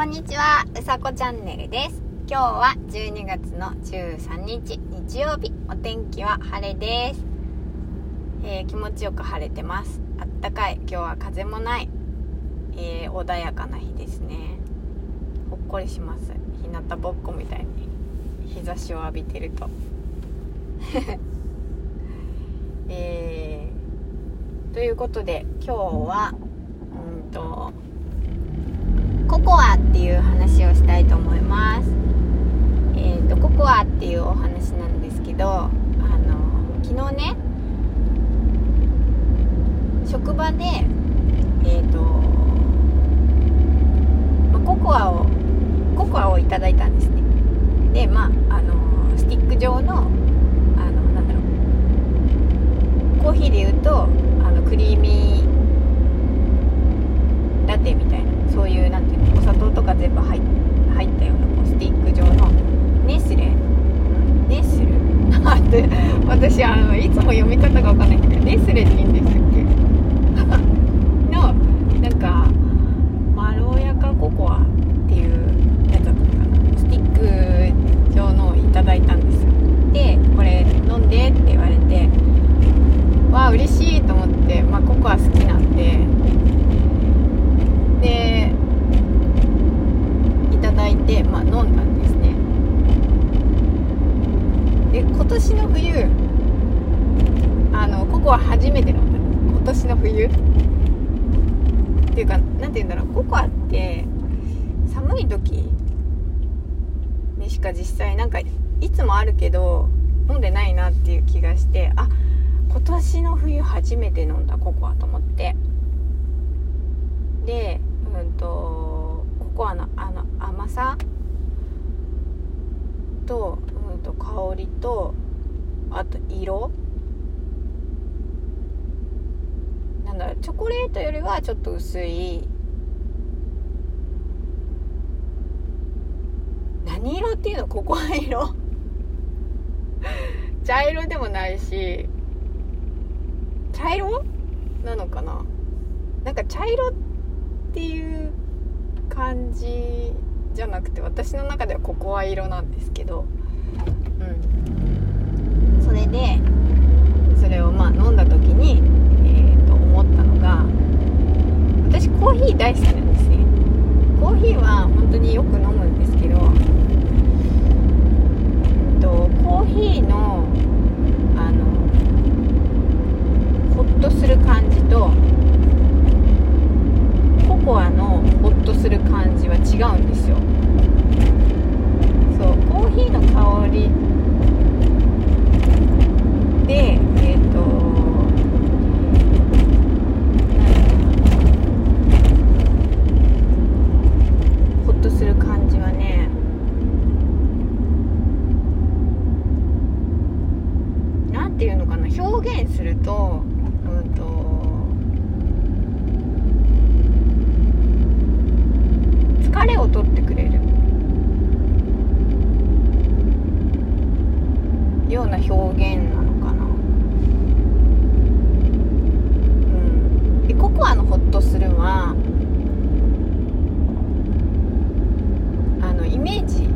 こんにちは、うさこチャンネルです。今日は12月の13日、日曜日。お天気は晴れです。えー気持ちよく晴れてます。あったかい。今日は風もない。えー穏やかな日ですね。ほっこりします。日向ぼっこみたいに日差しを浴びてると。えーということで今日はうんとココアっていう話をしたいと思います。えっ、とココアっていうお話なんですけど、あの昨日ね職場でえっ、と、まあココアをココアをいただいたんですね。で、まああのスティック状のあのなんだろうコーヒーで言うとあのクリーミーラテみたいなそういうなんていうのお砂糖とか全部入っ入ったようなこうスティック状のネスレネスルあって私あのいつも読み方が分かんないんだけどネスレって言うんでしたっけのなんかまろやかココアっていうやつだったのかなスティック状のをいただいたんですよでこれ飲んでって言われてわあ嬉しいと思って、まあ、ココア好きなんででいただいて、まあ、飲んだんですねで今年の冬あのココア初めて飲んだ今年の冬ていうかなんて言うんだろうココアって寒い時にしか実際なんかいつもあるけど飲んでないなっていう気がしてあ今年の冬初めて飲んだココアと思ってでうんとココアのあの甘さと,、うん、と香りとあと色なんだろうチョコレートよりはちょっと薄い何色っていうの？ココア色茶色でもないし茶色なのかな？なんか茶色っていう感じじゃなくて私の中ではココア色なんですけどうんそれでそれをまあ飲んだ時に、えーと思ったのが私コーヒー大好きなんですね。コーヒーは本当によく飲むんですけど、うんとコーヒーのあのホッとする感じとココアのホッとする感じは違うんですよ。そうコーヒーの香りでえっ、とホッとする感じはねなんていうのかな表現するとうんと疲れを取ってくれるような表現なのかなうんでココアのホッとするはあのイメージ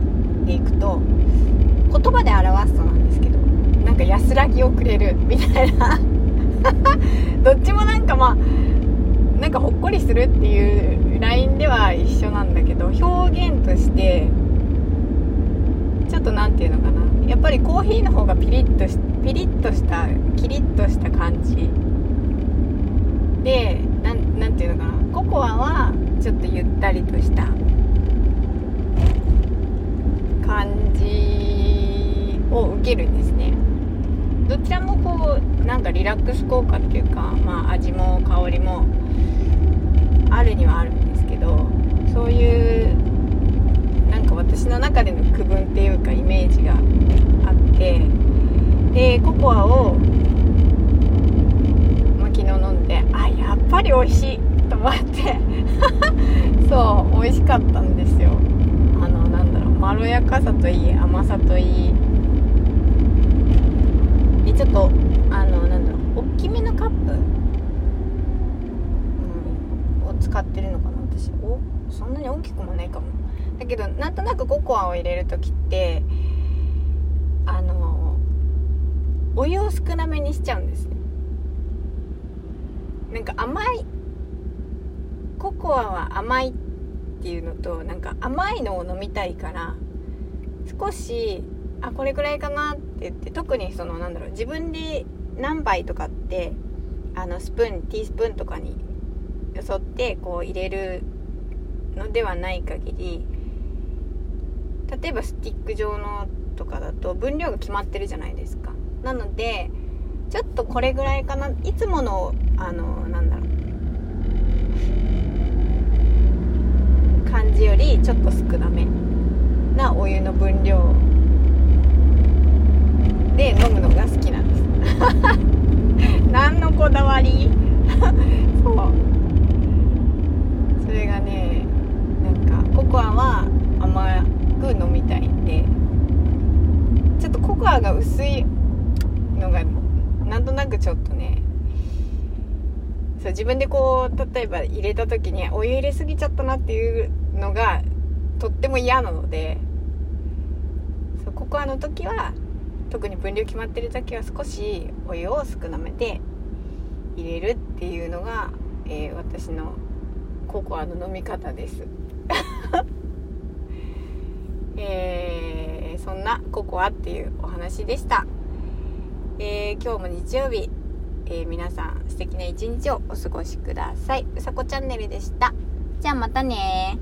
でいくと言葉で表すとなんですけどなんか安らぎをくれみたいな。どっちもなんかまあなんかほっこりするっていうラインでは一緒なんだけど表現としてちょっと何て言うのかな。やっぱりコーヒーの方がピリッとしピリッとしたキリッとした感じ。でなんなんていうのかな。ココアはちょっとゆったりとした。感じを受けるんですね。どちらもこうなんかリラックス効果っていうか、まあ、味も香りもあるにはあるんですけどそういうなんか私の中での区分っていうかイメージがあってでココアを、まあ、昨日飲んであやっぱり美味しいと思って そう美味しかったんですよ。あのなんだろうまろやかさといい甘さといいちょっとあのなんだろう大きめのカップ、うん、を使ってるのかな私。お？そんなに大きくもないかも。だけどなんとなくココアを入れる時ってあのお湯を少なめにしちゃうんですね。なんか甘いココアは甘いっていうのとなんか甘いのを飲みたいから少しあこれぐらいかなって言って特にそのなんだろう自分で何杯とかってあのスプーンティースプーンとかによそってこう入れるのではない限り例えばスティック状のとかだと分量が決まってるじゃないですか。なのでちょっとこれぐらいかないつものあのなんだろう感じよりちょっと少なめなお湯の分量で飲むのが好きなんです何のこだわりそうそれがねなんかココアは甘く飲みたいんでちょっとココアが薄いのがなんとなくちょっとねそう自分でこう例えば入れた時にお湯入れすぎちゃったなっていうのがとっても嫌なのでそうココアの時は特に分量決まってる時は少しお湯を少なめで入れるっていうのが、えー、私のココアの飲み方です えー、そんなココアっていうお話でした、えー、今日も日曜日、えー、皆さん素敵な一日をお過ごしください。うさこチャンネルでした。じゃあまたね